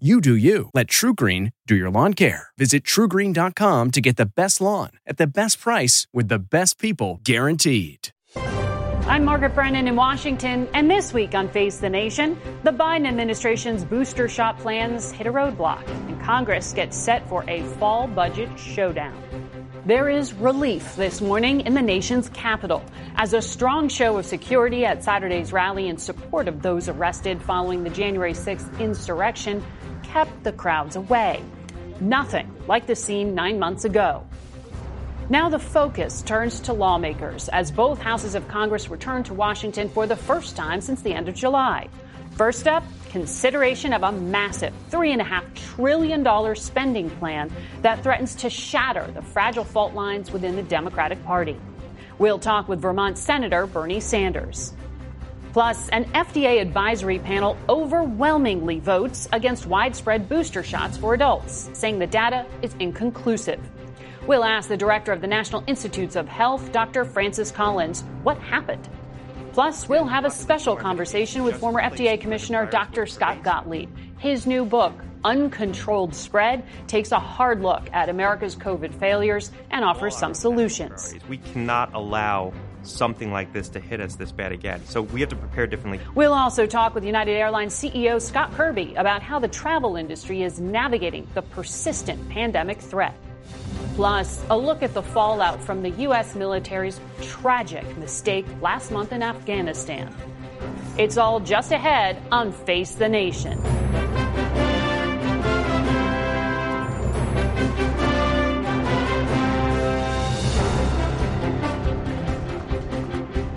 You do you. Let TruGreen do your lawn care. Visit trugreen.com to get the best lawn at the best price with the best people guaranteed. I'm Margaret Brennan in Washington, and this week on Face the Nation, the Biden administration's booster shot plans hit a roadblock, and Congress gets set for a fall budget showdown. There is relief this morning in the nation's capital as a strong show of security at Saturday's rally in support of those arrested following the January 6th insurrection kept the crowds away. Nothing like the scene nine months ago. Now the focus turns to lawmakers as both houses of Congress return to Washington for the first time since the end of July. First up, consideration of a massive $3.5 trillion spending plan that threatens to shatter the fragile fault lines within the Democratic Party. We'll talk with Vermont Senator Bernie Sanders. Plus, an FDA advisory panel overwhelmingly votes against widespread booster shots for adults, saying the data is inconclusive. We'll ask the director of the National Institutes of Health, Dr. Francis Collins, what happened Plus, we'll have a special conversation with former FDA Commissioner Dr. Scott Gottlieb. His new book, Uncontrolled Spread, takes a hard look at America's COVID failures and offers some solutions. We cannot allow something like this to hit us this bad again. So we have to prepare differently. We'll also talk with United Airlines CEO Scott Kirby about how the travel industry is navigating the persistent pandemic threat. Plus, a look at the fallout from the U.S. military's tragic mistake last month in Afghanistan. It's all just ahead on Face the Nation.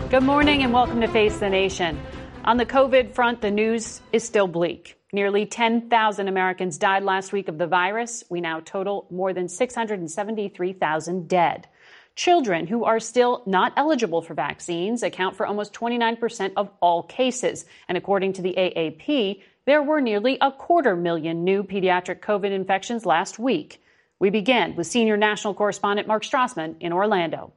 Good morning and welcome to Face the Nation. On the COVID front, the news is still bleak. Nearly 10,000 Americans died last week of the virus. We now total more than 673,000 dead. Children who are still not eligible for vaccines account for almost 29% of all cases. And according to the AAP, there were nearly a quarter million new pediatric COVID infections last week. We begin with senior national correspondent Mark Strassmann in Orlando.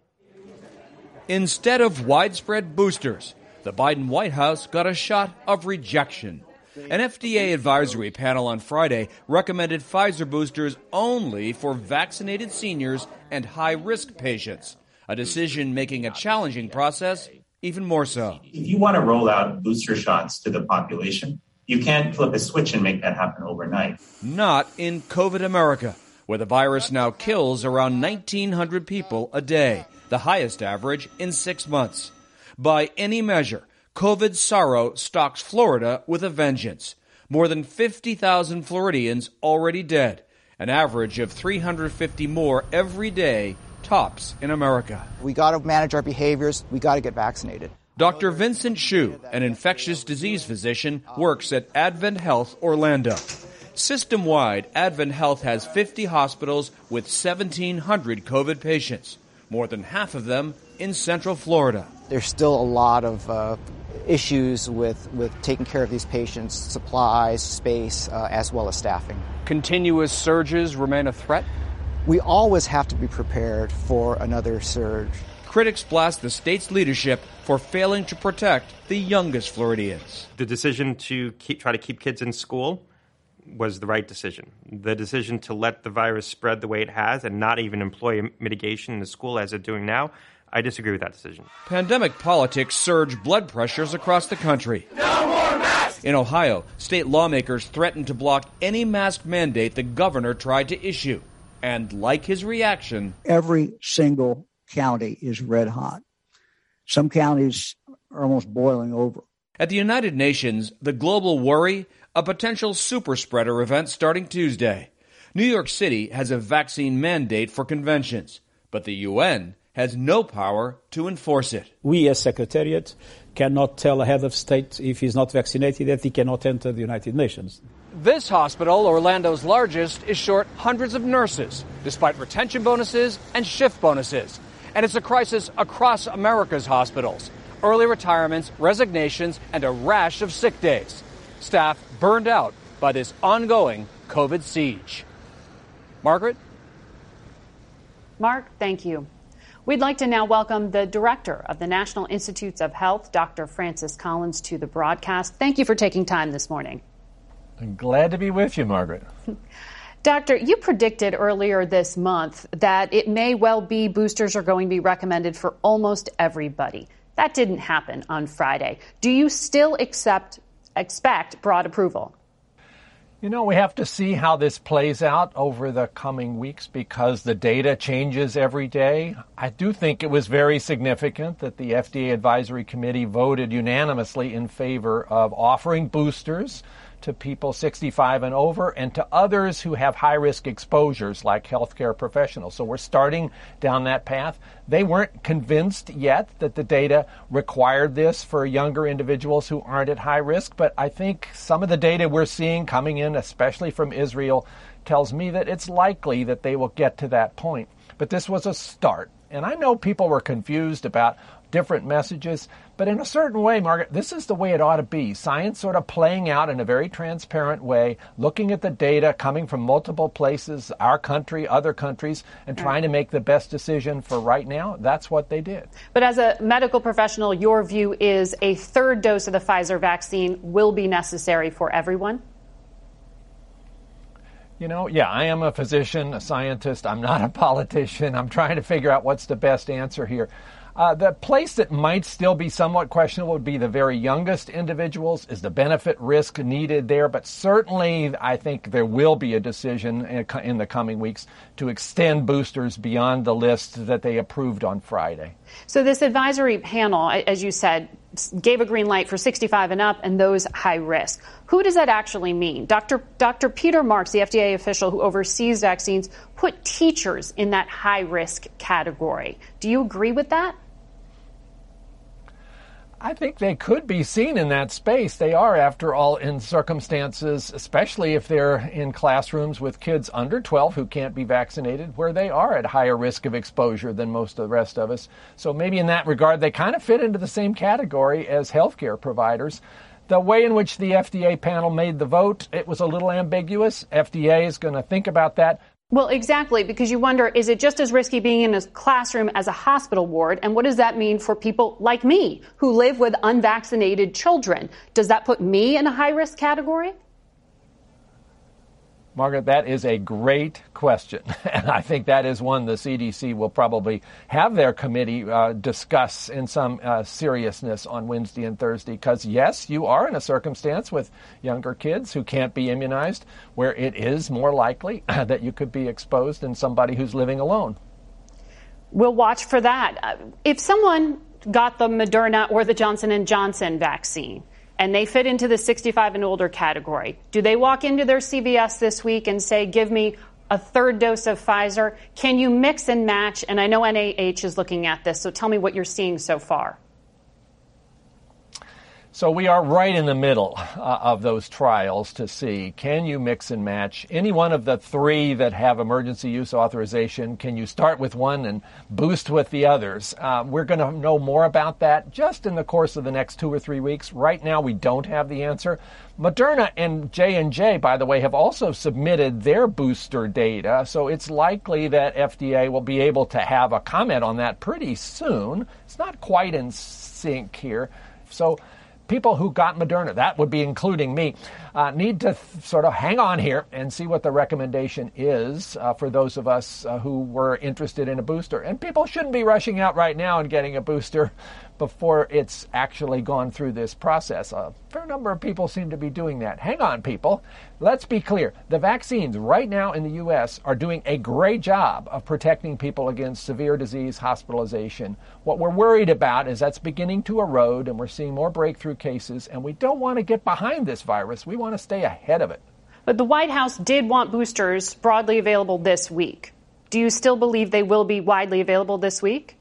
Instead of widespread boosters, the Biden White House got a shot of rejection. An FDA advisory panel on Friday recommended Pfizer boosters only for vaccinated seniors and high risk patients, a decision making a challenging process even more so. If you want to roll out booster shots to the population, you can't flip a switch and make that happen overnight. Not in COVID America, where the virus now kills around 1,900 people a day, the highest average in six months. By any measure, COVID sorrow stalks Florida with a vengeance. More than 50,000 Floridians already dead. An average of 350 more every day tops in America. We got to manage our behaviors. We got to get vaccinated. Dr. Vincent Hsu, an infectious disease physician, works at Advent Health Orlando. System wide, Advent Health has 50 hospitals with 1,700 COVID patients, more than half of them in Central Florida. There's still a lot of uh, issues with, with taking care of these patients, supplies, space, uh, as well as staffing. Continuous surges remain a threat? We always have to be prepared for another surge. Critics blast the state's leadership for failing to protect the youngest Floridians. The decision to keep, try to keep kids in school was the right decision. The decision to let the virus spread the way it has and not even employ mitigation in the school as it's doing now I disagree with that decision. Pandemic politics surge blood pressures across the country. No more masks! In Ohio, state lawmakers threatened to block any mask mandate the governor tried to issue. And like his reaction, every single county is red hot. Some counties are almost boiling over. At the United Nations, the global worry a potential super spreader event starting Tuesday. New York City has a vaccine mandate for conventions, but the UN has no power to enforce it. We as Secretariat cannot tell a head of state if he's not vaccinated that he cannot enter the United Nations. This hospital, Orlando's largest, is short hundreds of nurses, despite retention bonuses and shift bonuses. And it's a crisis across America's hospitals. Early retirements, resignations, and a rash of sick days. Staff burned out by this ongoing COVID siege. Margaret? Mark, thank you. We'd like to now welcome the director of the National Institutes of Health, Dr. Francis Collins, to the broadcast. Thank you for taking time this morning. I'm glad to be with you, Margaret. Doctor, you predicted earlier this month that it may well be boosters are going to be recommended for almost everybody. That didn't happen on Friday. Do you still accept, expect broad approval? You know, we have to see how this plays out over the coming weeks because the data changes every day. I do think it was very significant that the FDA Advisory Committee voted unanimously in favor of offering boosters to people 65 and over and to others who have high risk exposures like healthcare professionals. So we're starting down that path. They weren't convinced yet that the data required this for younger individuals who aren't at high risk, but I think some of the data we're seeing coming in, especially from Israel, tells me that it's likely that they will get to that point. But this was a start. And I know people were confused about different messages. But in a certain way, Margaret, this is the way it ought to be. Science sort of playing out in a very transparent way, looking at the data coming from multiple places, our country, other countries, and trying to make the best decision for right now. That's what they did. But as a medical professional, your view is a third dose of the Pfizer vaccine will be necessary for everyone? You know, yeah, I am a physician, a scientist. I'm not a politician. I'm trying to figure out what's the best answer here. Uh, the place that might still be somewhat questionable would be the very youngest individuals. Is the benefit risk needed there? But certainly, I think there will be a decision in the coming weeks to extend boosters beyond the list that they approved on Friday. So, this advisory panel, as you said, gave a green light for 65 and up and those high risk. Who does that actually mean? Dr. Dr. Peter Marks, the FDA official who oversees vaccines, put teachers in that high risk category. Do you agree with that? I think they could be seen in that space. They are, after all, in circumstances, especially if they're in classrooms with kids under 12 who can't be vaccinated, where they are at higher risk of exposure than most of the rest of us. So maybe in that regard, they kind of fit into the same category as healthcare providers. The way in which the FDA panel made the vote, it was a little ambiguous. FDA is going to think about that. Well, exactly, because you wonder is it just as risky being in a classroom as a hospital ward? And what does that mean for people like me who live with unvaccinated children? Does that put me in a high risk category? Margaret, that is a great question. And I think that is one the CDC will probably have their committee uh, discuss in some uh, seriousness on Wednesday and Thursday. Because, yes, you are in a circumstance with younger kids who can't be immunized where it is more likely that you could be exposed than somebody who's living alone. We'll watch for that. Uh, if someone got the Moderna or the Johnson & Johnson vaccine, and they fit into the 65 and older category. Do they walk into their CVS this week and say, give me a third dose of Pfizer? Can you mix and match? And I know NIH is looking at this, so tell me what you're seeing so far. So we are right in the middle uh, of those trials to see can you mix and match any one of the three that have emergency use authorization? Can you start with one and boost with the others? Uh, we're going to know more about that just in the course of the next two or three weeks. Right now, we don't have the answer. Moderna and J and J, by the way, have also submitted their booster data, so it's likely that FDA will be able to have a comment on that pretty soon. It's not quite in sync here, so people who got Moderna, that would be including me, uh, need to th- sort of hang on here and see what the recommendation is uh, for those of us uh, who were interested in a booster. And people shouldn't be rushing out right now and getting a booster before it's actually gone through this process. A fair number of people seem to be doing that. Hang on, people. Let's be clear. The vaccines right now in the U.S. are doing a great job of protecting people against severe disease hospitalization. What we're worried about is that's beginning to erode and we're seeing more breakthrough cases, and we don't want to get behind this virus. We want to stay ahead of it. But the White House did want boosters broadly available this week. Do you still believe they will be widely available this week?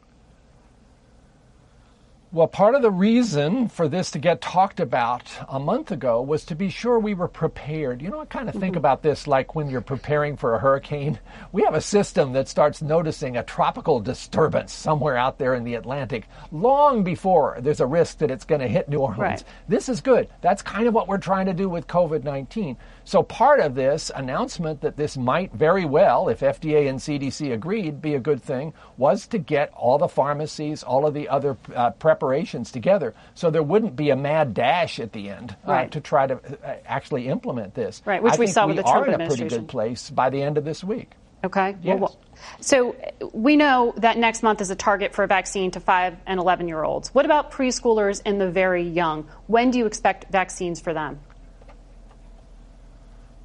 Well, part of the reason for this to get talked about a month ago was to be sure we were prepared. You know, I kind of think mm-hmm. about this like when you're preparing for a hurricane. We have a system that starts noticing a tropical disturbance somewhere out there in the Atlantic long before there's a risk that it's going to hit New Orleans. Right. This is good. That's kind of what we're trying to do with COVID 19. So part of this announcement that this might very well, if FDA and CDC agreed, be a good thing, was to get all the pharmacies, all of the other uh, preparations together, so there wouldn't be a mad dash at the end uh, right. to try to uh, actually implement this. Right, which I we saw with the Trump are in a pretty good place by the end of this week. Okay. Yes. Well, so we know that next month is a target for a vaccine to 5 and 11 year olds. What about preschoolers and the very young? When do you expect vaccines for them?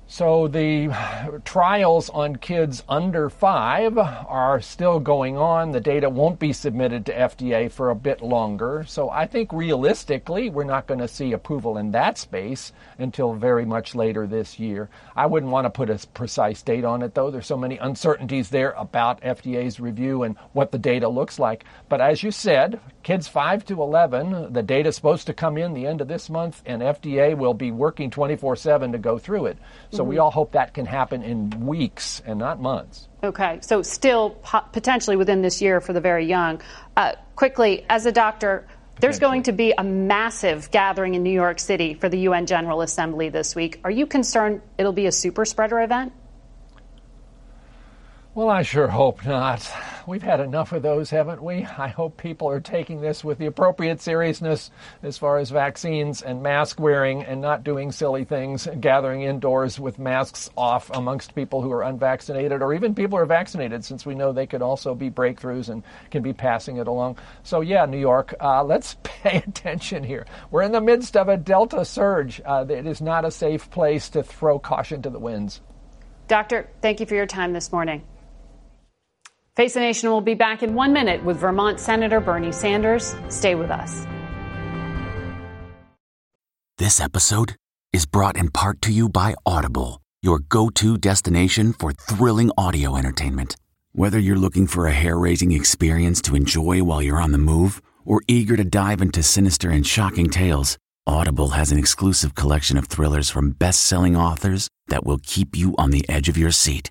So the trials on kids under five are still going on. The data won't be submitted to FDA for a bit longer. So I think realistically, we're not going to see approval in that space until very much later this year. I wouldn't want to put a precise date on it though. There's so many uncertainties there about FDA's review and what the data looks like. But as you said, kids 5 to 11, the data is supposed to come in the end of this month and FDA will be working 24/7 to go through it. So mm-hmm. we all hope that can happen in weeks and not months. Okay, so still po- potentially within this year for the very young. Uh, quickly, as a doctor, there's going to be a massive gathering in New York City for the UN General Assembly this week. Are you concerned it'll be a super spreader event? Well, I sure hope not. We've had enough of those, haven't we? I hope people are taking this with the appropriate seriousness as far as vaccines and mask wearing and not doing silly things, gathering indoors with masks off amongst people who are unvaccinated or even people who are vaccinated, since we know they could also be breakthroughs and can be passing it along. So, yeah, New York, uh, let's pay attention here. We're in the midst of a Delta surge. Uh, it is not a safe place to throw caution to the winds. Doctor, thank you for your time this morning. Face the Nation will be back in one minute with Vermont Senator Bernie Sanders. Stay with us. This episode is brought in part to you by Audible, your go to destination for thrilling audio entertainment. Whether you're looking for a hair raising experience to enjoy while you're on the move or eager to dive into sinister and shocking tales, Audible has an exclusive collection of thrillers from best selling authors that will keep you on the edge of your seat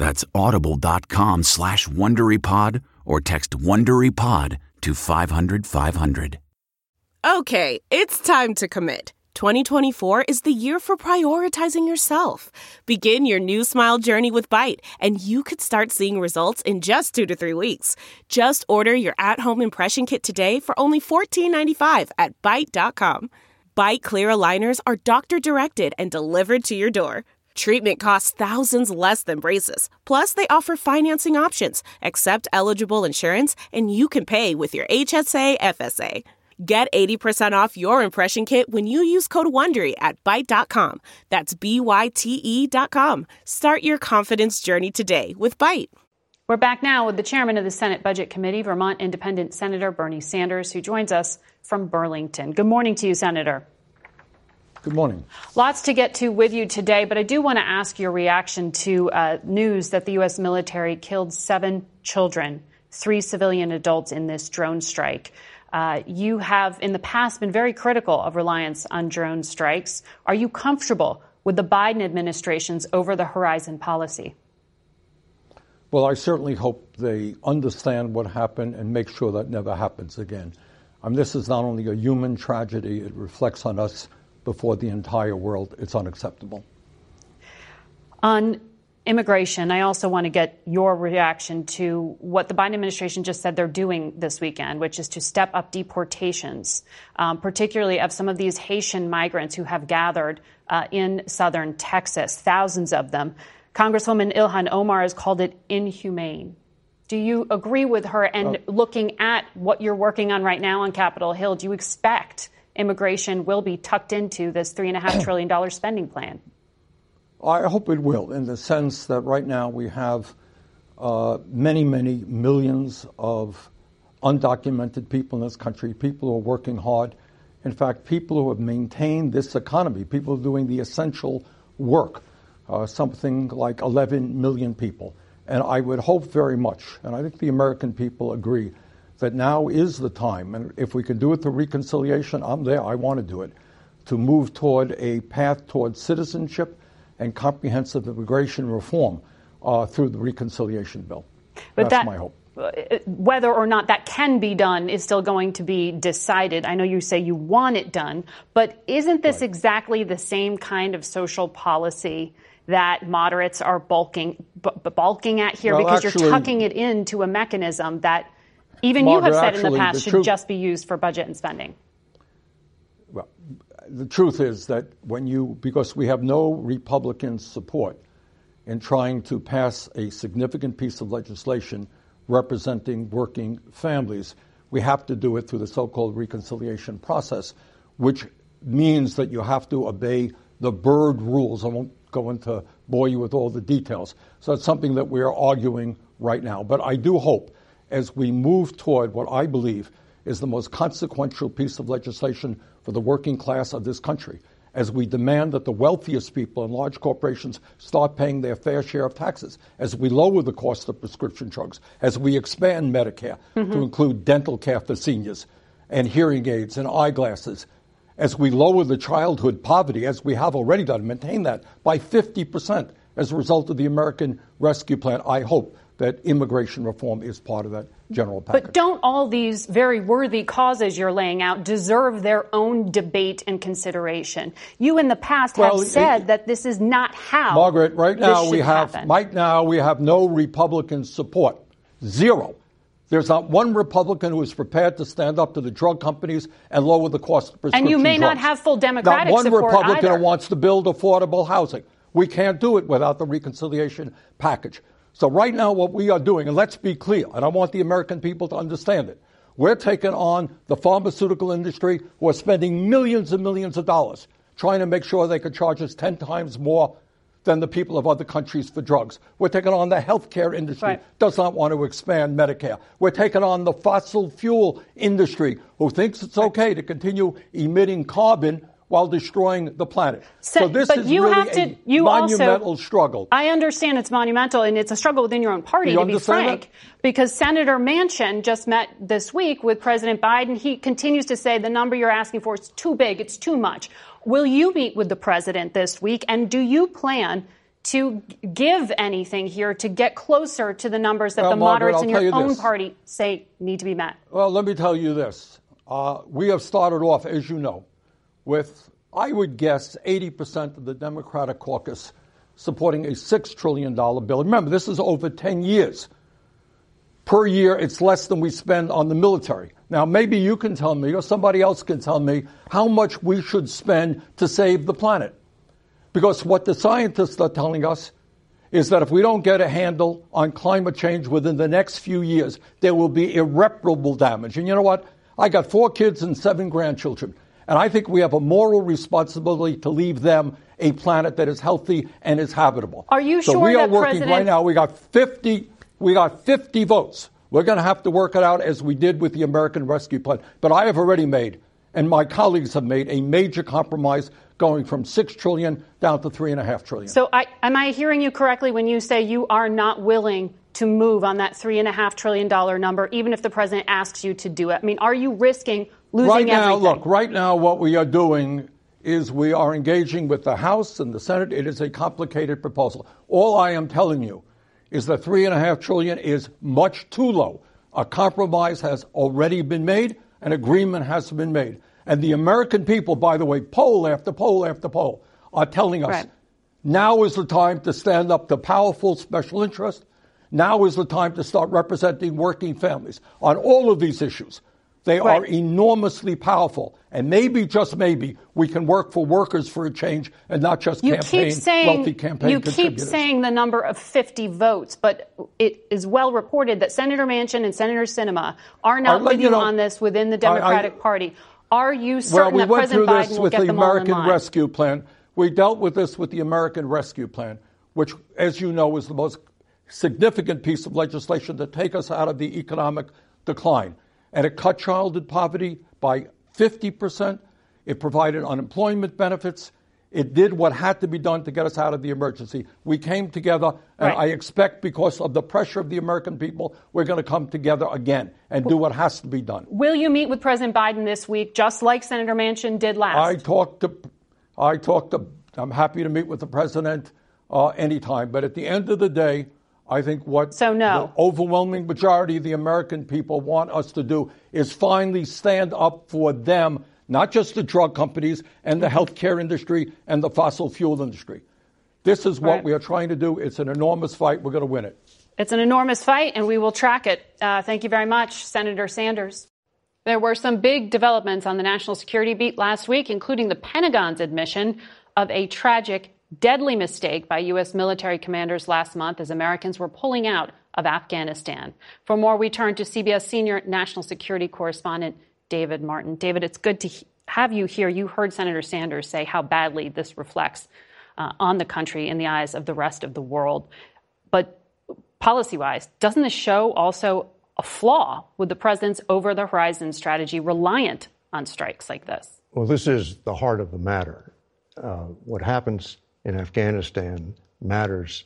That's audible.com slash WonderyPod or text WonderyPod to 500 500. Okay, it's time to commit. 2024 is the year for prioritizing yourself. Begin your new smile journey with Byte, and you could start seeing results in just two to three weeks. Just order your at home impression kit today for only $14.95 at Byte.com. Byte clear aligners are doctor directed and delivered to your door. Treatment costs thousands less than braces. Plus, they offer financing options, accept eligible insurance, and you can pay with your HSA FSA. Get 80% off your impression kit when you use code WONDERY at Byte.com. That's B-Y-T-E dot com. Start your confidence journey today with Byte. We're back now with the chairman of the Senate Budget Committee, Vermont Independent Senator Bernie Sanders, who joins us from Burlington. Good morning to you, Senator. Good morning. Lots to get to with you today, but I do want to ask your reaction to uh, news that the U.S. military killed seven children, three civilian adults in this drone strike. Uh, you have in the past been very critical of reliance on drone strikes. Are you comfortable with the Biden administration's over the horizon policy? Well, I certainly hope they understand what happened and make sure that never happens again. I mean, this is not only a human tragedy, it reflects on us before the entire world. It's unacceptable. On immigration, I also want to get your reaction to what the Biden administration just said they're doing this weekend, which is to step up deportations, um, particularly of some of these Haitian migrants who have gathered uh, in southern Texas, thousands of them. Congresswoman Ilhan Omar has called it inhumane. Do you agree with her? And looking at what you're working on right now on Capitol Hill, do you expect immigration will be tucked into this $3.5 trillion spending plan? I hope it will, in the sense that right now we have uh, many, many millions of undocumented people in this country, people who are working hard. In fact, people who have maintained this economy, people doing the essential work, uh, something like 11 million people. And I would hope very much, and I think the American people agree, that now is the time, and if we can do it through reconciliation, I'm there, I want to do it, to move toward a path toward citizenship and comprehensive immigration reform uh, through the reconciliation bill. But That's that, my hope. Uh, whether or not that can be done is still going to be decided. I know you say you want it done, but isn't this right. exactly the same kind of social policy that moderates are bulking b- bulking at here well, because actually, you're tucking it into a mechanism that even Margaret, you have said actually, in the past the should truth, just be used for budget and spending. Well, the truth is that when you because we have no Republican support in trying to pass a significant piece of legislation representing working families, we have to do it through the so-called reconciliation process, which means that you have to obey the Byrd rules. I won't go into bore you with all the details. So it's something that we are arguing right now. But I do hope as we move toward what I believe is the most consequential piece of legislation for the working class of this country, as we demand that the wealthiest people and large corporations start paying their fair share of taxes, as we lower the cost of prescription drugs, as we expand Medicare mm-hmm. to include dental care for seniors and hearing aids and eyeglasses as we lower the childhood poverty, as we have already done, maintain that by 50% as a result of the American Rescue Plan. I hope that immigration reform is part of that general package. But don't all these very worthy causes you're laying out deserve their own debate and consideration? You in the past well, have said it, that this is not how Margaret, right now we have happen. right now we have no Republican support. Zero. There's not one Republican who is prepared to stand up to the drug companies and lower the cost of prescription And you may drugs. not have full Democratic support not one support Republican either. who wants to build affordable housing. We can't do it without the reconciliation package. So right now, what we are doing, and let's be clear, and I want the American people to understand it. We're taking on the pharmaceutical industry who are spending millions and millions of dollars trying to make sure they can charge us 10 times more than the people of other countries for drugs. We're taking on the healthcare industry, right. does not want to expand Medicare. We're taking on the fossil fuel industry, who thinks it's okay to continue emitting carbon while destroying the planet. So, so this but is you really have to, a you monumental also, struggle. I understand it's monumental, and it's a struggle within your own party, you to be frank. That? Because Senator Manchin just met this week with President Biden. He continues to say the number you're asking for is too big, it's too much. Will you meet with the president this week, and do you plan to give anything here to get closer to the numbers that well, the moderates I'll in your you own this. party say need to be met? Well, let me tell you this. Uh, we have started off, as you know, with, I would guess, 80% of the Democratic caucus supporting a $6 trillion bill. Remember, this is over 10 years. Per year, it's less than we spend on the military. Now, maybe you can tell me, or somebody else can tell me, how much we should spend to save the planet. Because what the scientists are telling us is that if we don't get a handle on climate change within the next few years, there will be irreparable damage. And you know what? I got four kids and seven grandchildren. And I think we have a moral responsibility to leave them a planet that is healthy and is habitable. Are you so sure we are that working President- right now. We got 50, we got 50 votes. We're going to have to work it out as we did with the American Rescue Plan. But I have already made, and my colleagues have made, a major compromise going from six trillion down to three and a half trillion. So, I, am I hearing you correctly when you say you are not willing to move on that three and a half trillion dollar number, even if the president asks you to do it? I mean, are you risking losing right now? everything? Look, right now, what we are doing is we are engaging with the House and the Senate. It is a complicated proposal. All I am telling you is that three and a half trillion is much too low. A compromise has already been made. An agreement has been made. And the American people, by the way, poll after poll after poll, are telling us right. now is the time to stand up to powerful special interests. Now is the time to start representing working families on all of these issues. They right. are enormously powerful. And maybe, just maybe, we can work for workers for a change and not just you campaign, keep saying, wealthy campaign You keep saying the number of 50 votes, but it is well reported that Senator Manchin and Senator Sinema are uh, not let with you know, on this within the Democratic I, I, Party. Are you certain well, we that President Biden will get the them all in American line? Rescue Plan. We dealt with this with the American Rescue Plan, which, as you know, is the most significant piece of legislation to take us out of the economic decline. And it cut childhood poverty by 50%. It provided unemployment benefits. It did what had to be done to get us out of the emergency. We came together, and Right. I expect because of the pressure of the American people, we're going to come together again and do what has to be done. Will you meet with President Biden this week, just like Senator Manchin did last? I talked to, I talked to, I'm happy to meet with the president uh, anytime. But at the end of the day, I think what So no. the overwhelming majority of the American people want us to do is finally stand up for them, not just the drug companies and the healthcare industry and the fossil fuel industry. This is what Right. we are trying to do. It's an enormous fight. We're going to win it. It's an enormous fight, and we will track it. Uh, thank you very much, Senator Sanders. There were some big developments on the national security beat last week, including the Pentagon's admission of a tragic, deadly mistake by U.S. military commanders last month as Americans were pulling out of Afghanistan. For more, we turn to CBS senior national security correspondent David Martin. David, it's good to have you here. You heard Senator Sanders say how badly this reflects uh, on the country in the eyes of the rest of the world. But policy wise, doesn't this show also a flaw with the president's over the horizon strategy reliant on strikes like this? Well, this is the heart of the matter. Uh, what happens in Afghanistan matters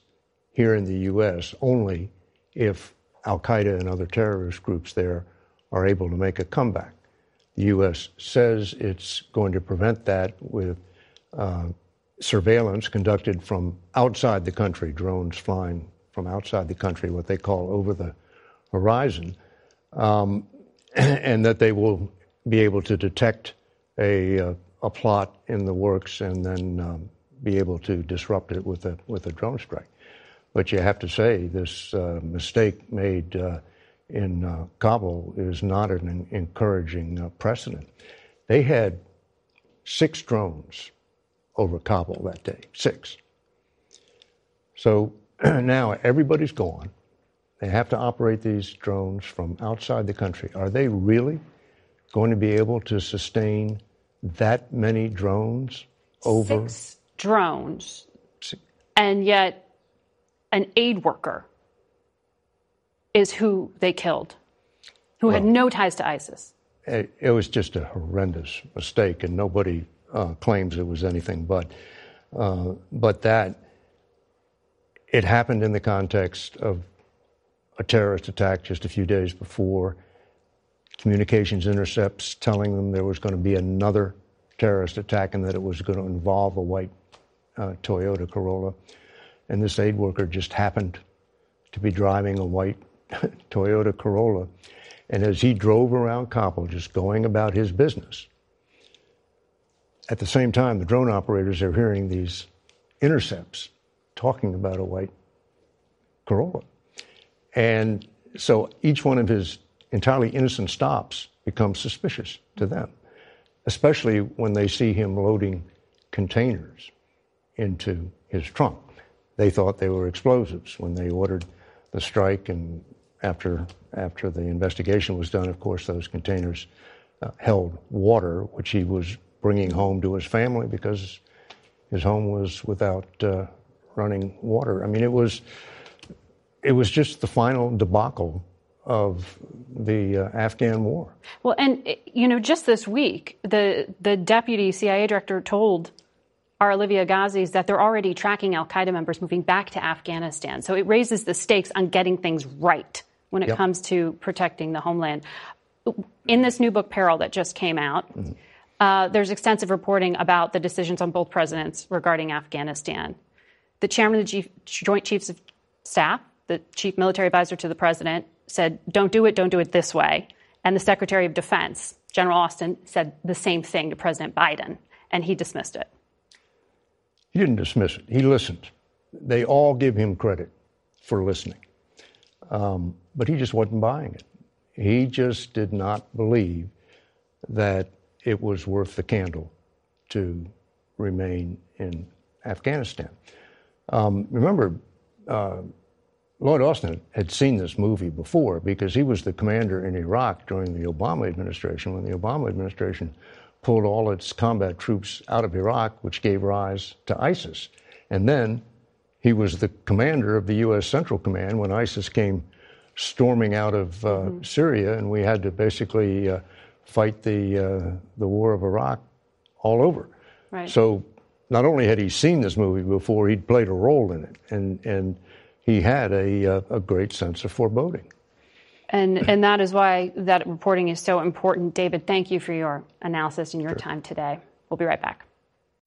here in the U.S. only if Al Qaeda and other terrorist groups there are able to make a comeback. The U.S. says it's going to prevent that with uh, surveillance conducted from outside the country, drones flying from outside the country, what they call over the horizon, um, and that they will be able to detect a, uh, a plot in the works and then um, be able to disrupt it with a, with a drone strike. But you have to say this uh, mistake made uh, in uh, Kabul is not an encouraging uh, precedent. They had six drones over Kabul that day, six. So now everybody's gone. They have to operate these drones from outside the country. Are they really going to be able to sustain that many drones over? Six drones, and yet an aid worker is who they killed, who had no ties to ISIS. It, it was just a horrendous mistake, and nobody uh, claims it was anything but. Uh, but that it happened in the context of a terrorist attack just a few days before, communications intercepts telling them there was going to be another terrorist attack and that it was going to involve a white uh, Toyota Corolla. And this aid worker just happened to be driving a white Toyota Corolla. And as he drove around Kabul, just going about his business, at the same time, the drone operators are hearing these intercepts talking about a white Corolla. And so each one of his entirely innocent stops becomes suspicious to them, especially when they see him loading containers into his trunk. They thought they were explosives when they ordered the strike, and after after the investigation was done, of course, those containers uh, held water, which he was bringing home to his family because his home was without uh, running water. I mean, it was it was just the final debacle of the uh, Afghan war. Well, and you know, just this week, the the deputy CIA director told our Olivia Gazis that they're already tracking Al Qaeda members moving back to Afghanistan. So it raises the stakes on getting things right when it Yep. comes to protecting the homeland. In this new book, Peril, that just came out, uh, there's extensive reporting about the decisions on both presidents regarding Afghanistan. The chairman of the Chief, Joint Chiefs of Staff, the chief military advisor to the president, said, don't do it, don't do it this way. And the Secretary of Defense, General Austin, said the same thing to President Biden, and he dismissed it. He didn't dismiss it. He listened. They all give him credit for listening. Um, but he just wasn't buying it. He just did not believe that it was worth the candle to remain in Afghanistan. Um, remember, uh, Lloyd Austin had seen this movie before because he was the commander in Iraq during the Obama administration when the Obama administration pulled all its combat troops out of Iraq, which gave rise to ISIS. And then he was the commander of the U.S. Central Command when ISIS came storming out of uh, mm-hmm. Syria, and we had to basically uh, fight the uh, the war of Iraq all over. Right. So not only had he seen this movie before, he'd played a role in it, and and he had a uh, a great sense of foreboding. And and that is why that reporting is so important. David, thank you for your analysis and your sure. time today. We'll be right back.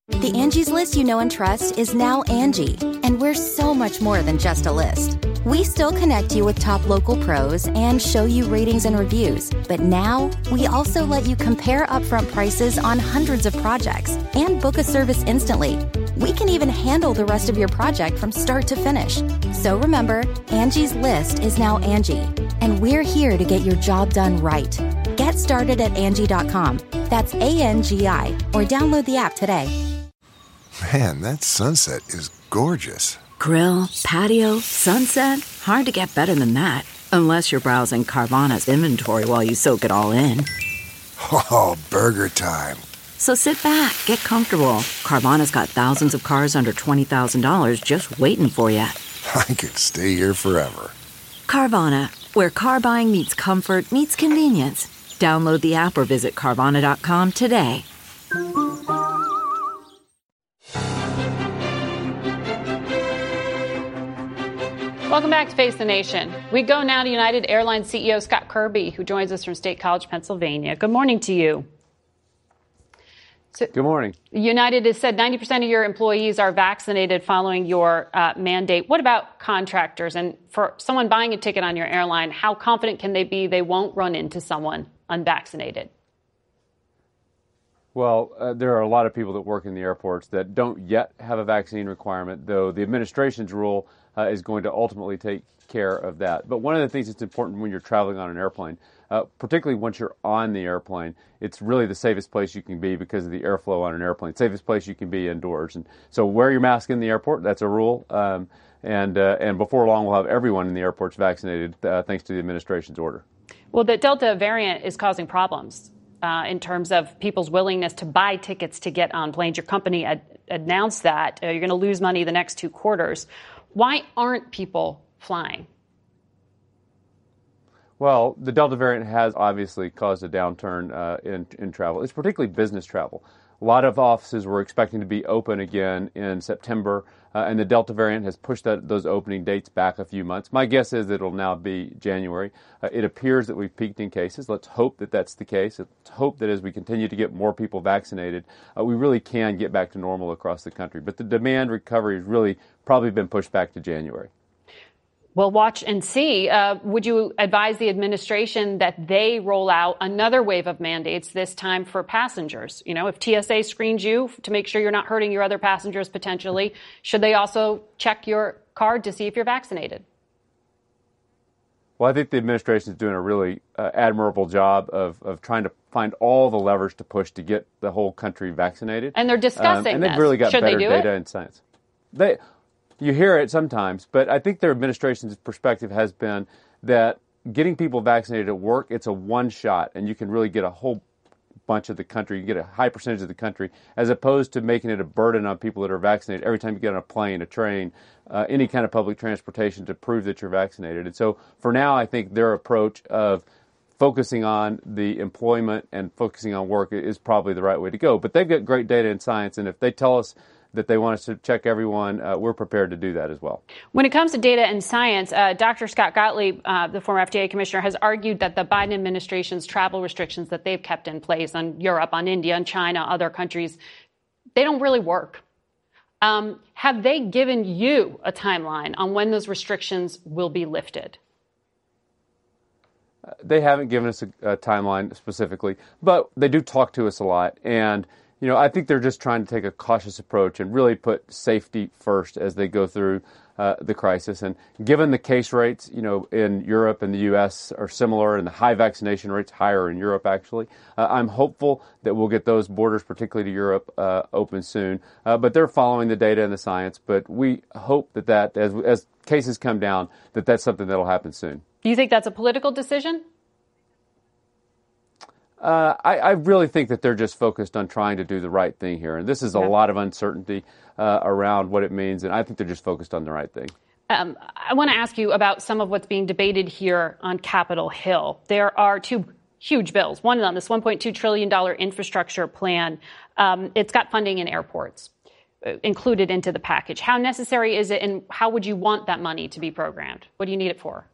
The Angie's list you know and trust is now Angi, and we're so much more than just a list. We still connect you with top local pros and show you ratings and reviews, but now we also let you compare upfront prices on hundreds of projects and book a service instantly. We can even handle the rest of your project from start to finish. So remember, Angie's list is now Angi, and we're here to get your job done right. Get started at Angi.com. That's A N G I, or download the app today. Man, that sunset is gorgeous. Grill, patio, sunset. Hard to get better than that. Unless you're browsing Carvana's inventory while you soak it all in. Oh, burger time. So sit back, get comfortable. Carvana's got thousands of cars under $20,000 just waiting for you. I could stay here forever. Carvana, where car buying meets comfort, meets convenience. Download the app or visit Carvana.com today. Welcome back to Face the Nation. We go now to United Airlines CEO Scott Kirby, who joins us from State College, Pennsylvania. Good morning to you. So, Good morning. United has said 90% of your employees are vaccinated following your uh, mandate. What about contractors? And for someone buying a ticket on your airline, how confident can they be they won't run into someone unvaccinated? Well, uh, there are a lot of people that work in the airports that don't yet have a vaccine requirement, though the administration's rule uh, is going to ultimately take care of that. But one of the things that's important when you're traveling on an airplane, uh, particularly once you're on the airplane, it's really the safest place you can be because of the airflow on an airplane. Safest place you can be indoors, and so wear your mask in the airport. That's a rule. Um, and uh, and before long, we'll have everyone in the airports vaccinated, uh, thanks to the administration's order. Well, the Delta variant is causing problems. Uh, in terms of people's willingness to buy tickets to get on planes. Your company ad- announced that uh, you're going to lose money the next two quarters. Why aren't people flying? Well, the Delta variant has obviously caused a downturn uh, in, in travel. It's particularly business travel. A lot of offices were expecting to be open again in September, uh, and the Delta variant has pushed that, those opening dates back a few months. My guess is it'll now be January. Uh, it appears that we've peaked in cases. Let's hope that that's the case. Let's hope that as we continue to get more people vaccinated, uh, we really can get back to normal across the country. But the demand recovery has really probably been pushed back to January. Well, watch and see. Uh, would you advise the administration that they roll out another wave of mandates this time for passengers? You know, if TSA screens you to make sure you're not hurting your other passengers potentially, should they also check your card to see if you're vaccinated? Well, I think the administration is doing a really uh, admirable job of, of trying to find all the levers to push to get the whole country vaccinated. And they're discussing um, and they've this. really got Should better data it? and science. They, you hear it sometimes, but I think their administration's perspective has been that getting people vaccinated at work, it's a one shot, and you can really get a whole bunch of the country, you get a high percentage of the country, as opposed to making it a burden on people that are vaccinated every time you get on a plane, a train, uh, any kind of public transportation to prove that you're vaccinated. And so for now, I think their approach of focusing on the employment and focusing on work is probably the right way to go. But they've got great data and science, and if they tell us that they want us to check everyone, uh, we're prepared to do that as well. When it comes to data and science, uh, Dr. Scott Gottlieb, uh, the former FDA commissioner, has argued that the Biden administration's travel restrictions that they've kept in place on Europe, on India, on China, other countries, they don't really work. Um, have they given you a timeline on when those restrictions will be lifted? Uh, they haven't given us a, a timeline specifically, but they do talk to us a lot. And you know, I think they're just trying to take a cautious approach and really put safety first as they go through uh, the crisis. And given the case rates, you know, in Europe and the U.S. are similar, and the high vaccination rates higher in Europe, actually, uh, I'm hopeful that we'll get those borders, particularly to Europe, uh, open soon. Uh, but they're following the data and the science. But we hope that that as as cases come down, that that's something that'll happen soon. Do you think that's a political decision? Uh, I, I, really think that they're just focused on trying to do the right thing here. And this is a yeah. lot of uncertainty uh, around what it means. And I think they're just focused on the right thing. Um, I want to ask you about some of what's being debated here on Capitol Hill. There are two huge bills. One of them, this $1.2 trillion infrastructure plan, um, it's got funding in airports uh, included into the package. How necessary is it, and how would you want that money to be programmed? What do you need it for?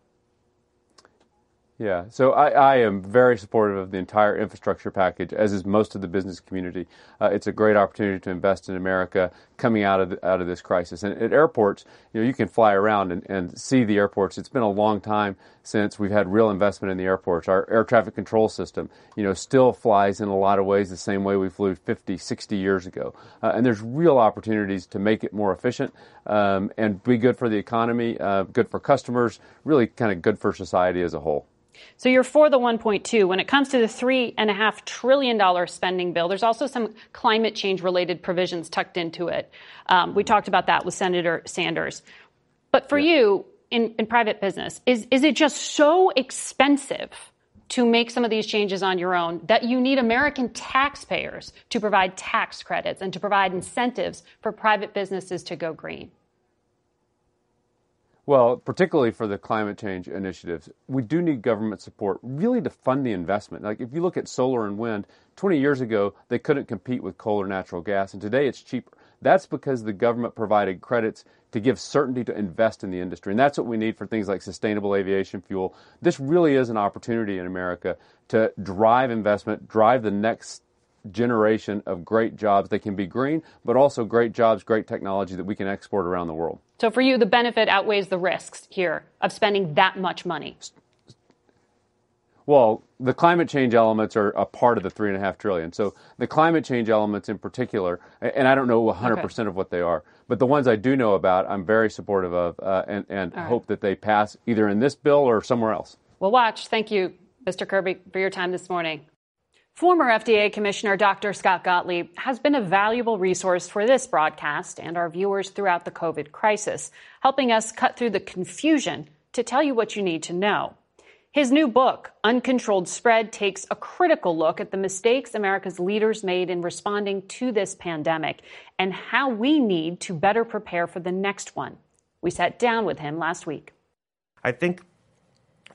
Yeah, so I, I, am very supportive of the entire infrastructure package, as is most of the business community. Uh, it's a great opportunity to invest in America coming out of the, out of this crisis. And at airports, you know, you can fly around and, and see the airports. It's been a long time since we've had real investment in the airports. Our air traffic control system, you know, still flies in a lot of ways the same way we flew 50, 60 years ago. Uh, and there's real opportunities to make it more efficient um, and be good for the economy, uh, good for customers, really kind of good for society as a whole. So you're for the 1.2. When it comes to the $3.5 trillion spending bill, there's also some climate change related provisions tucked into it. Um, we talked about that with Senator Sanders. But for yeah. you, in, in private business, is, is it just so expensive to make some of these changes on your own that you need American taxpayers to provide tax credits and to provide incentives for private businesses to go green? Well, particularly for the climate change initiatives, we do need government support really to fund the investment. Like if you look at solar and wind, 20 years ago, they couldn't compete with coal or natural gas, and today it's cheaper. That's because the government provided credits to give certainty to invest in the industry. And that's what we need for things like sustainable aviation fuel. This really is an opportunity in America to drive investment, drive the next generation of great jobs. They can be green, but also great jobs, great technology that we can export around the world. So for you, the benefit outweighs the risks here of spending that much money. Well, the climate change elements are a part of the three and a half trillion. So the climate change elements in particular, and I don't know 100% okay. of what they are, but the ones I do know about, I'm very supportive of uh, and, and right. hope that they pass either in this bill or somewhere else. We'll watch. Thank you, Mr. Kirby, for your time this morning. Former FDA Commissioner Dr. Scott Gottlieb has been a valuable resource for this broadcast and our viewers throughout the COVID crisis, helping us cut through the confusion to tell you what you need to know. His new book, Uncontrolled Spread, takes a critical look at the mistakes America's leaders made in responding to this pandemic and how we need to better prepare for the next one. We sat down with him last week. I think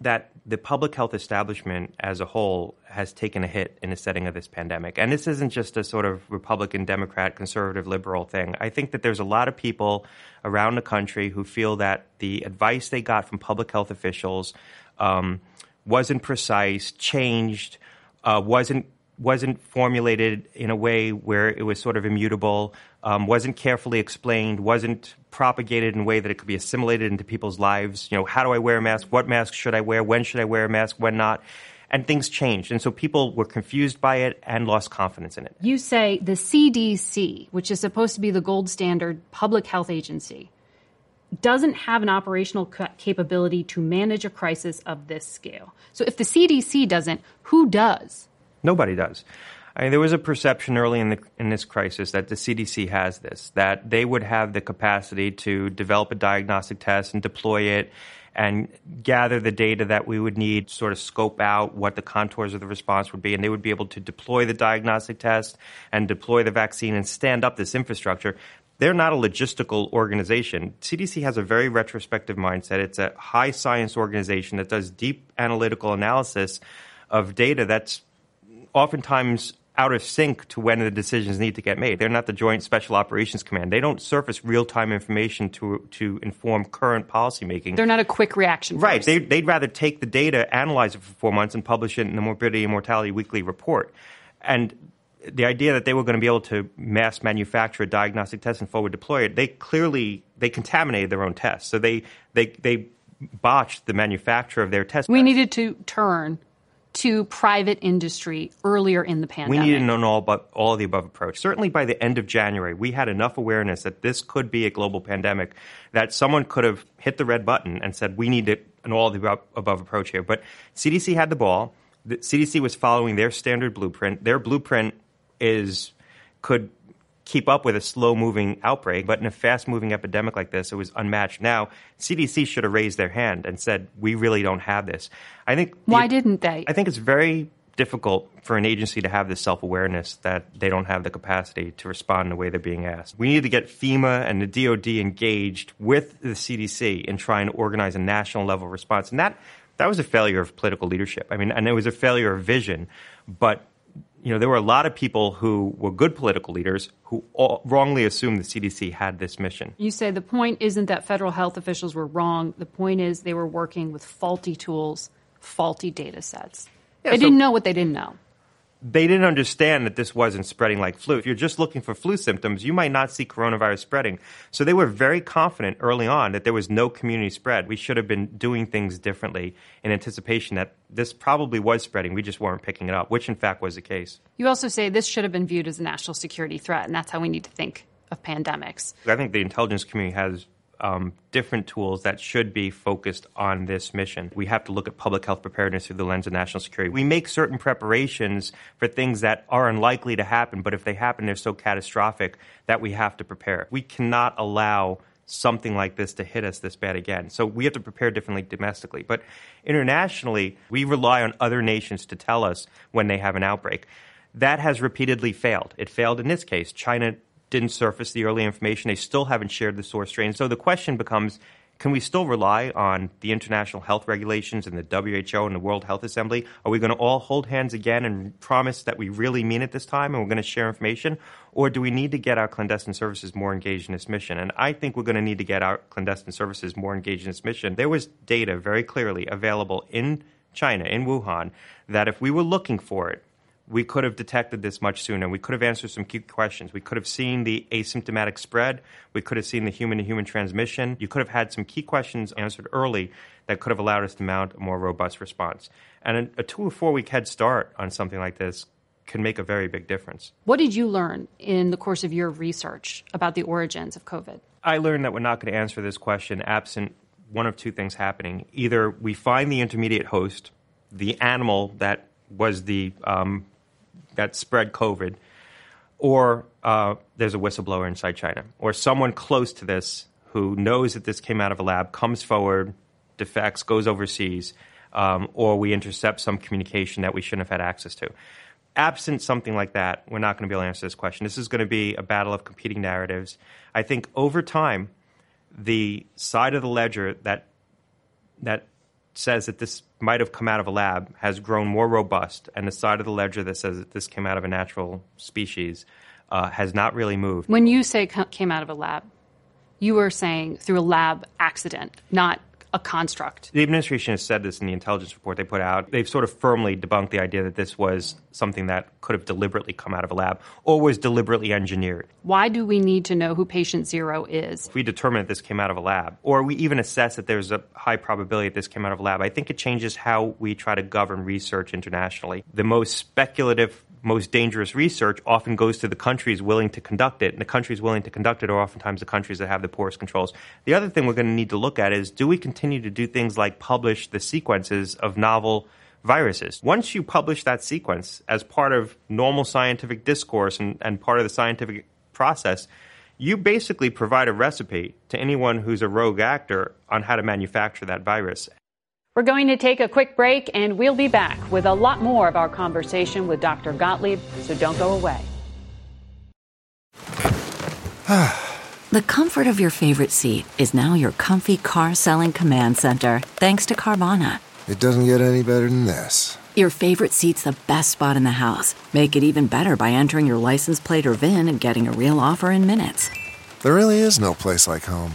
that the public health establishment as a whole has taken a hit in the setting of this pandemic. And this isn't just a sort of Republican, Democrat, conservative, liberal thing. I think that there's a lot of people around the country who feel that the advice they got from public health officials um, wasn't precise, changed, uh, wasn't wasn't formulated in a way where it was sort of immutable, um, wasn't carefully explained, wasn't propagated in a way that it could be assimilated into people's lives. You know, how do I wear a mask? What mask should I wear? When should I wear a mask? When not? And things changed. And so people were confused by it and lost confidence in it. You say the CDC, which is supposed to be the gold standard public health agency, doesn't have an operational capability to manage a crisis of this scale. So if the CDC doesn't, who does? Nobody does. I mean, there was a perception early in the in this crisis that the CDC has this, that they would have the capacity to develop a diagnostic test and deploy it and gather the data that we would need, sort of scope out what the contours of the response would be, and they would be able to deploy the diagnostic test and deploy the vaccine and stand up this infrastructure. They're not a logistical organization. CDC has a very retrospective mindset. It's a high science organization that does deep analytical analysis of data that's oftentimes out of sync to when the decisions need to get made. They're not the Joint Special Operations Command. They don't surface real time information to to inform current policymaking. They're not a quick reaction. Right. They, would rather take the data, analyze it for four months, and publish it in the Morbidity and Mortality Weekly Report. And the idea that they were going to be able to mass manufacture a diagnostic test and forward deploy it, they clearly they contaminated their own tests. So they they they botched the manufacture of their test. We needed to turn to private industry earlier in the pandemic? We needed an all, but all of the above approach. Certainly by the end of January, we had enough awareness that this could be a global pandemic that someone could have hit the red button and said, we need an all of the above approach here. But CDC had the ball. The CDC was following their standard blueprint. Their blueprint is could keep up with a slow moving outbreak. But in a fast moving epidemic like this, it was unmatched. Now, CDC should have raised their hand and said, we really don't have this. I think. Why the, didn't they? I think it's very difficult for an agency to have this self awareness that they don't have the capacity to respond in the way they're being asked. We need to get FEMA and the DoD engaged with the CDC in trying to organize a national level response. And that, that was a failure of political leadership. I mean, and it was a failure of vision. But you know, there were a lot of people who were good political leaders who all, wrongly assumed the CDC had this mission. You say the point isn't that federal health officials were wrong. The point is they were working with faulty tools, faulty data sets. Yeah, they so, didn't know what they didn't know they didn't understand that this wasn't spreading like flu. If you're just looking for flu symptoms, you might not see coronavirus spreading. So they were very confident early on that there was no community spread. We should have been doing things differently in anticipation that this probably was spreading. We just weren't picking it up, which in fact was the case. You also say this should have been viewed as a national security threat, and that's how we need to think of pandemics. I think the intelligence community has um, different tools that should be focused on this mission. We have to look at public health preparedness through the lens of national security. We make certain preparations for things that are unlikely to happen, but if they happen, they're so catastrophic that we have to prepare. We cannot allow something like this to hit us this bad again. So we have to prepare differently domestically. But internationally, we rely on other nations to tell us when they have an outbreak. That has repeatedly failed. It failed in this case. China didn't surface the early information. They still haven't shared the source strain. So the question becomes can we still rely on the international health regulations and the WHO and the World Health Assembly? Are we going to all hold hands again and promise that we really mean it this time and we're going to share information? Or do we need to get our clandestine services more engaged in this mission? And I think we're going to need to get our clandestine services more engaged in this mission. There was data very clearly available in China, in Wuhan, that if we were looking for it, we could have detected this much sooner. We could have answered some key questions. We could have seen the asymptomatic spread. We could have seen the human to human transmission. You could have had some key questions answered early that could have allowed us to mount a more robust response. And a, two or four week head start on something like this can make a very big difference. What did you learn in the course of your research about the origins of COVID? I learned that we're not going to answer this question absent one of two things happening. Either we find the intermediate host, the animal that was the um, that spread COVID, or uh, there's a whistleblower inside China, or someone close to this who knows that this came out of a lab, comes forward, defects, goes overseas, um, or we intercept some communication that we shouldn't have had access to. Absent something like that, we're not going to be able to answer this question. This is going to be a battle of competing narratives. I think over time, the side of the ledger that that says that this might have come out of a lab has grown more robust, and the side of the ledger that says that this came out of a natural species uh, has not really moved. When you say came out of a lab, you are saying through a lab accident, not a construct. The administration has said this in the intelligence report they put out. They've sort of firmly debunked the idea that this was something that could have deliberately come out of a lab or was deliberately engineered. Why do we need to know who patient zero is? If we determine that this came out of a lab, or we even assess that there's a high probability that this came out of a lab, I think it changes how we try to govern research internationally. The most speculative most dangerous research often goes to the countries willing to conduct it. And the countries willing to conduct it are oftentimes the countries that have the poorest controls. The other thing we're going to need to look at is do we continue to do things like publish the sequences of novel viruses? Once you publish that sequence as part of normal scientific discourse and, and part of the scientific process, you basically provide a recipe to anyone who's a rogue actor on how to manufacture that virus. We're going to take a quick break and we'll be back with a lot more of our conversation with Dr. Gottlieb, so don't go away. the comfort of your favorite seat is now your comfy car selling command center, thanks to Carvana. It doesn't get any better than this. Your favorite seat's the best spot in the house. Make it even better by entering your license plate or VIN and getting a real offer in minutes. There really is no place like home.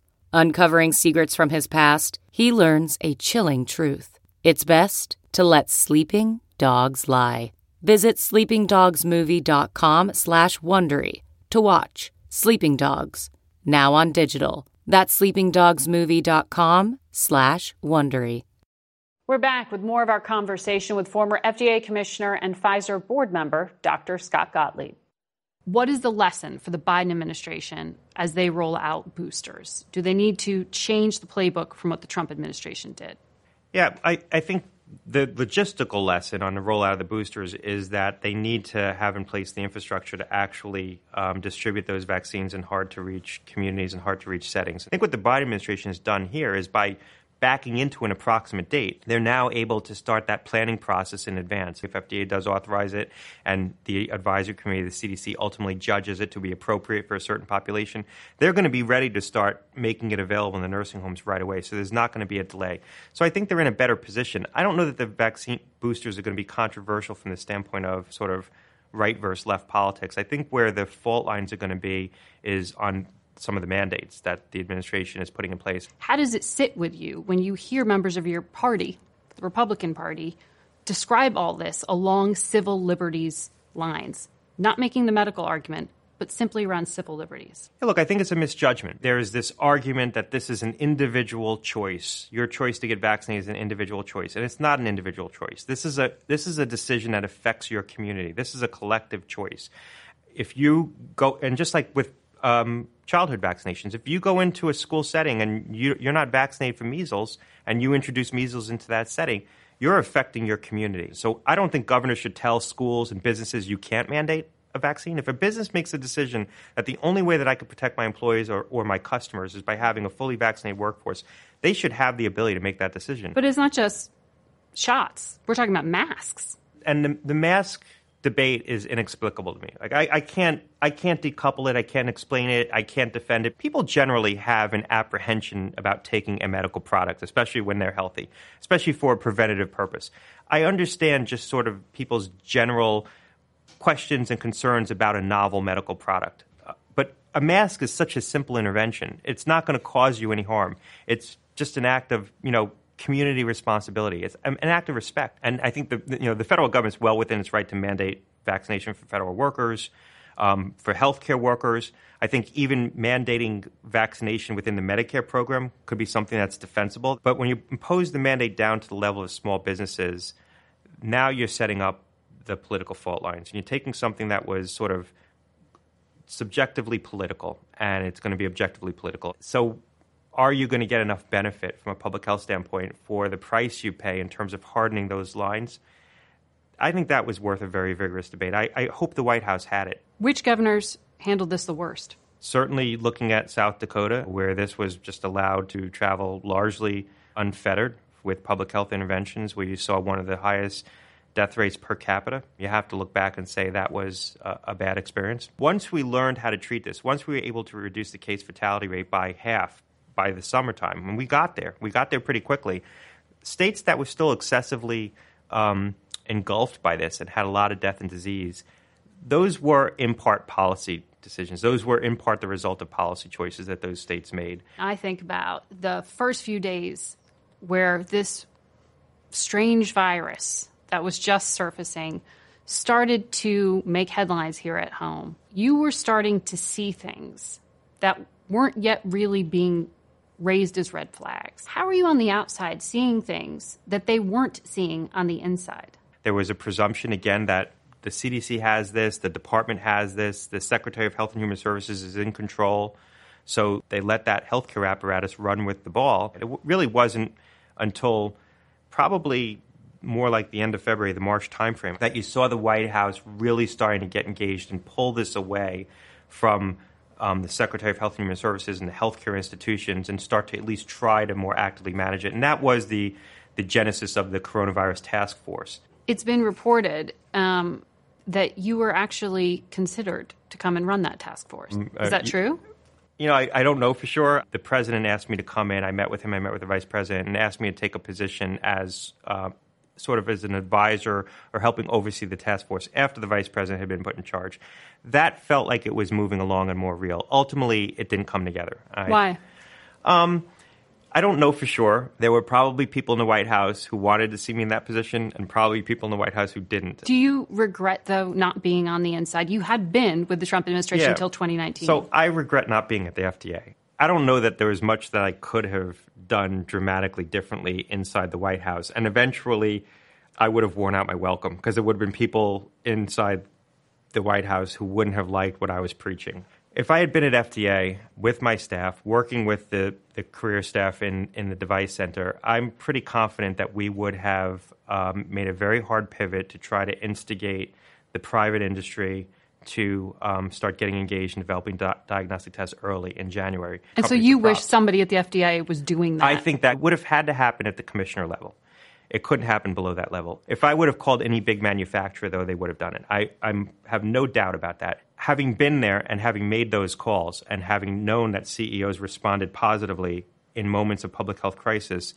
Uncovering secrets from his past, he learns a chilling truth. It's best to let sleeping dogs lie. Visit sleepingdogsmovie.com slash Wondery to watch Sleeping Dogs, now on digital. That's sleepingdogsmovie.com slash Wondery. We're back with more of our conversation with former FDA Commissioner and Pfizer board member, Dr. Scott Gottlieb. What is the lesson for the Biden administration as they roll out boosters? Do they need to change the playbook from what the Trump administration did? Yeah, I, I think the logistical lesson on the rollout of the boosters is that they need to have in place the infrastructure to actually um, distribute those vaccines in hard to reach communities and hard to reach settings. I think what the Biden administration has done here is by backing into an approximate date, they're now able to start that planning process in advance. If FDA does authorize it and the advisory committee, the CDC, ultimately judges it to be appropriate for a certain population, they're going to be ready to start making it available in the nursing homes right away. So there's not going to be a delay. So I think they're in a better position. I don't know that the vaccine boosters are going to be controversial from the standpoint of sort of right versus left politics. I think where the fault lines are going to be is on some of the mandates that the administration is putting in place. How does it sit with you when you hear members of your party, the Republican Party, describe all this along civil liberties lines, not making the medical argument, but simply around civil liberties? look, I think it's a misjudgment. There is this argument that this is an individual choice. Your choice to get vaccinated is an individual choice, and it's not an individual choice. This is a this is a decision that affects your community. This is a collective choice. If you go and just like with um, childhood vaccinations. If you go into a school setting and you, you're not vaccinated for measles and you introduce measles into that setting, you're affecting your community. So I don't think governors should tell schools and businesses you can't mandate a vaccine. If a business makes a decision that the only way that I could protect my employees or, or my customers is by having a fully vaccinated workforce, they should have the ability to make that decision. But it's not just shots. We're talking about masks. And the, the mask debate is inexplicable to me. Like I, I, can't I can't decouple it. I can't explain it. I can't defend it. People generally have an apprehension about taking a medical product, especially when they're healthy, especially for a preventative purpose. I understand just sort of people's general questions and concerns about a novel medical product. But a mask is such a simple intervention. It's not going to cause you any harm. It's just an act of, you know, community responsibility. It's an act of respect, and I think the you know the federal government's well within its right to mandate vaccination for federal workers, um, for healthcare workers. I think even mandating vaccination within the Medicare program could be something that's defensible. But when you impose the mandate down to the level of small businesses, now you're setting up the political fault lines, and you're taking something that was sort of subjectively political, and it's going to be objectively political. So are you going to get enough benefit from a public health standpoint for the price you pay in terms of hardening those lines? I think that was worth a very vigorous debate. I, I, hope the White House had it. Which governors handled this the worst? Certainly, looking at South Dakota, where this was just allowed to travel largely unfettered with public health interventions, where you saw one of the highest death rates per capita, you have to look back and say that was a, a bad experience. Once we learned how to treat this, once we were able to reduce the case fatality rate by half by the summertime. And we got there. We got there pretty quickly. States that were still excessively um, engulfed by this and had a lot of death and disease, those were in part policy decisions. Those were in part the result of policy choices that those states made. I think about the first few days where this strange virus that was just surfacing started to make headlines here at home. You were starting to see things that weren't yet really being raised as red flags. How are you on the outside seeing things that they weren't seeing on the inside? There was a presumption, again, that the CDC has this, the department has this, the Secretary of Health and Human Services is in control. So they let that healthcare apparatus run with the ball. It really wasn't until probably more like the end of February, the March timeframe, that you saw the White House really starting to get engaged and pull this away from um, the Secretary of Health and Human Services and the healthcare institutions and start to at least try to more actively manage it. And that was the, the genesis of the coronavirus task force. It's been reported um, that you were actually considered to come and run that task force. Mm, uh, Is that true? You know, I, I, don't know for sure. The president asked me to come in. I met with him. I met with the vice president and asked me to take a position as uh, sort of as an advisor or helping oversee the task force after the vice president had been put in charge. That felt like it was moving along and more real. Ultimately, it didn't come together. I, Why? Um, I don't know for sure. There were probably people in the White House who wanted to see me in that position, and probably people in the White House who didn't. Do you regret, though, not being on the inside? You had been with the Trump administration Yeah. until 2019. So I regret not being at the FDA. I don't know that there was much that I could have done dramatically differently inside the White House. And eventually, I would have worn out my welcome because there would have been people inside the White House who wouldn't have liked what I was preaching. If I had been at FDA with my staff, working with the, the career staff in, in the device center, I'm pretty confident that we would have um, made a very hard pivot to try to instigate the private industry to um, start getting engaged in developing di- diagnostic tests early in January. and so you wish somebody at the FDA was doing that. I think that would have had to happen at the commissioner level. It couldn't happen below that level. If I would have called any big manufacturer, though, they would have done it. I I'm, have no doubt about that. Having been there and having made those calls and having known that CEOs responded positively in moments of public health crisis,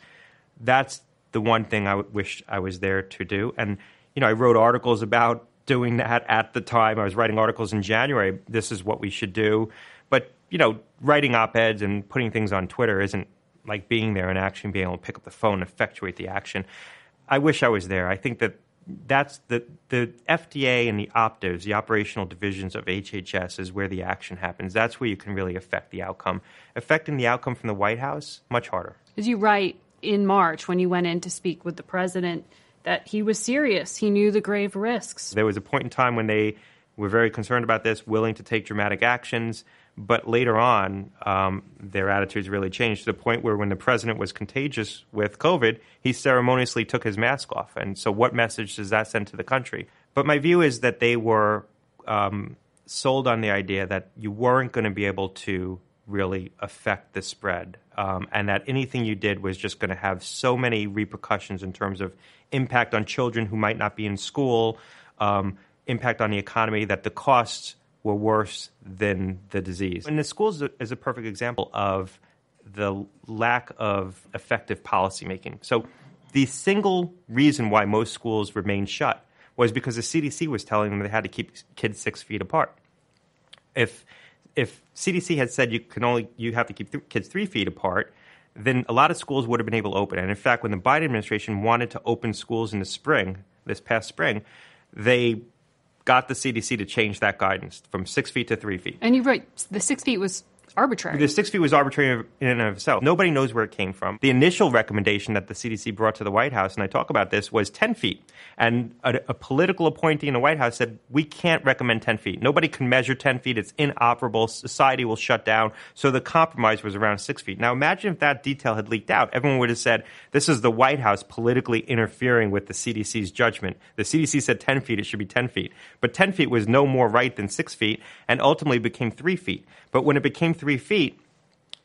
that's the one thing I w- wish I was there to do. And, you know, I wrote articles about doing that at the time. I was writing articles in January. This is what we should do. But, you know, writing op eds and putting things on Twitter isn't like being there and actually being able to pick up the phone and effectuate the action. I wish I was there. I think that that's the, the FDA and the OpDivs, the operational divisions of HHS, is where the action happens. That's where you can really affect the outcome. Affecting the outcome from the White House, much harder. As you write in March when you went in to speak with the president that he was serious. He knew the grave risks. There was a point in time when they were very concerned about this, willing to take dramatic actions. But later on, um, their attitudes really changed to the point where when the president was contagious with COVID, he ceremoniously took his mask off. And so, what message does that send to the country? But my view is that they were um, sold on the idea that you weren't going to be able to really affect the spread, um, and that anything you did was just going to have so many repercussions in terms of impact on children who might not be in school, um, impact on the economy, that the costs were worse than the disease. And the schools is a perfect example of the lack of effective policymaking. So, the single reason why most schools remained shut was because the CDC was telling them they had to keep kids six feet apart. If if CDC had said you can only you have to keep th- kids three feet apart, then a lot of schools would have been able to open. And in fact, when the Biden administration wanted to open schools in the spring, this past spring, they got the CDC to change that guidance from six feet to three feet. And you write the six feet was arbitrary. The six feet was arbitrary in and of itself. Nobody knows where it came from. The initial recommendation that the CDC brought to the White House, and I talk about this, was 10 feet. And a, a political appointee in the White House said, We can't recommend 10 feet. Nobody can measure 10 feet. It's inoperable. Society will shut down. So the compromise was around six feet. Now imagine if that detail had leaked out. Everyone would have said, This is the White House politically interfering with the CDC's judgment. The CDC said 10 feet, it should be 10 feet. But 10 feet was no more right than six feet and ultimately became three feet. But when it became three feet,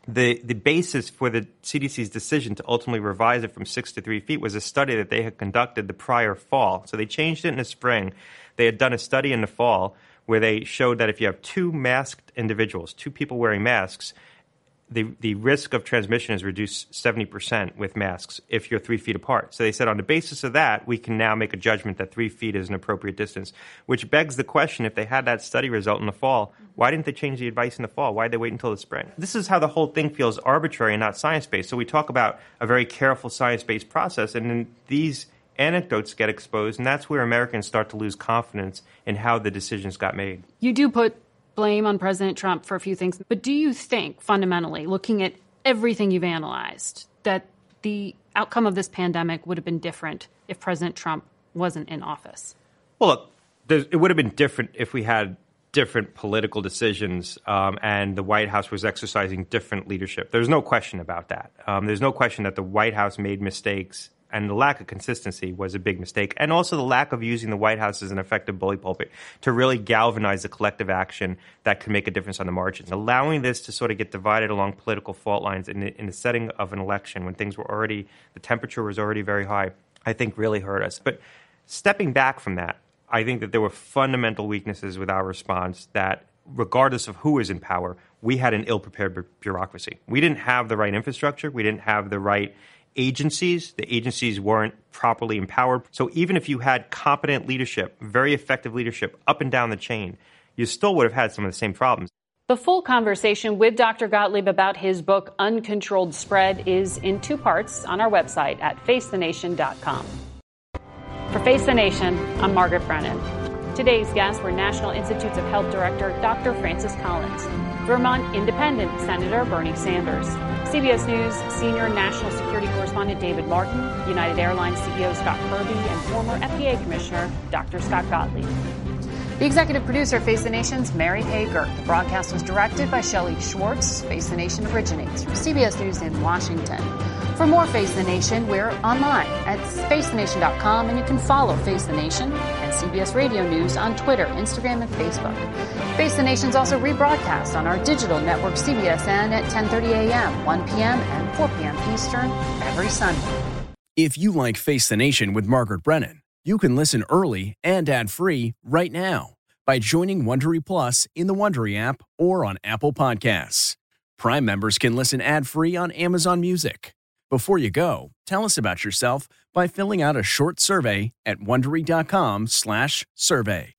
the, the basis for the CDC's decision to ultimately revise it from six to three feet was a study that they had conducted the prior fall. So they changed it in the spring. They had done a study in the fall where they showed that if you have two masked individuals, two people wearing masks, the, the risk of transmission is reduced 70% with masks if you're three feet apart. So they said on the basis of that, we can now make a judgment that three feet is an appropriate distance, which begs the question if they had that study result in the fall, why didn't they change the advice in the fall? Why did they wait until the spring? This is how the whole thing feels arbitrary and not science based. So we talk about a very careful science based process, and then these anecdotes get exposed, and that's where Americans start to lose confidence in how the decisions got made. You do put blame on President Trump for a few things, but do you think fundamentally, looking at everything you've analyzed, that the outcome of this pandemic would have been different if President Trump wasn't in office? Well, look, it would have been different if we had different political decisions um, and the White House was exercising different leadership. There's no question about that. Um, there's no question that the White House made mistakes and the lack of consistency was a big mistake. And also the lack of using the White House as an effective bully pulpit to really galvanize the collective action that could make a difference on the margins. Allowing this to sort of get divided along political fault lines in the, in the setting of an election when things were already, the temperature was already very high, I think really hurt us. But stepping back from that, I think that there were fundamental weaknesses with our response that regardless of who is in power, we had an ill prepared bureaucracy. We didn't have the right infrastructure. We didn't have the right agencies. The agencies weren't properly empowered. So even if you had competent leadership, very effective leadership up and down the chain, you still would have had some of the same problems. The full conversation with Dr. Gottlieb about his book, Uncontrolled Spread, is in two parts on our website at facethenation.com. For Face the Nation, I'm Margaret Brennan. Today's guests were National Institutes of Health Director Dr. Francis Collins, Vermont Independent Senator Bernie Sanders, CBS News Senior National Security Correspondent David Martin, United Airlines CEO Scott Kirby, and former FDA Commissioner Dr. Scott Gottlieb. The executive producer Face the Nation's Mary Hager. The broadcast was directed by Shelley Schwartz. Face the Nation originates from CBS News in Washington. For more Face the Nation, we're online at facethenation.com and you can follow Face the Nation and CBS Radio News on Twitter, Instagram, and Facebook. Face the Nation is also rebroadcast on our digital network CBSN at 10:30 a.m., 1 p.m., and 4 p.m. Eastern every Sunday. If you like Face the Nation with Margaret Brennan, you can listen early and ad-free right now by joining Wondery Plus in the Wondery app or on Apple Podcasts. Prime members can listen ad-free on Amazon Music. Before you go, tell us about yourself by filling out a short survey at wondery.com/survey.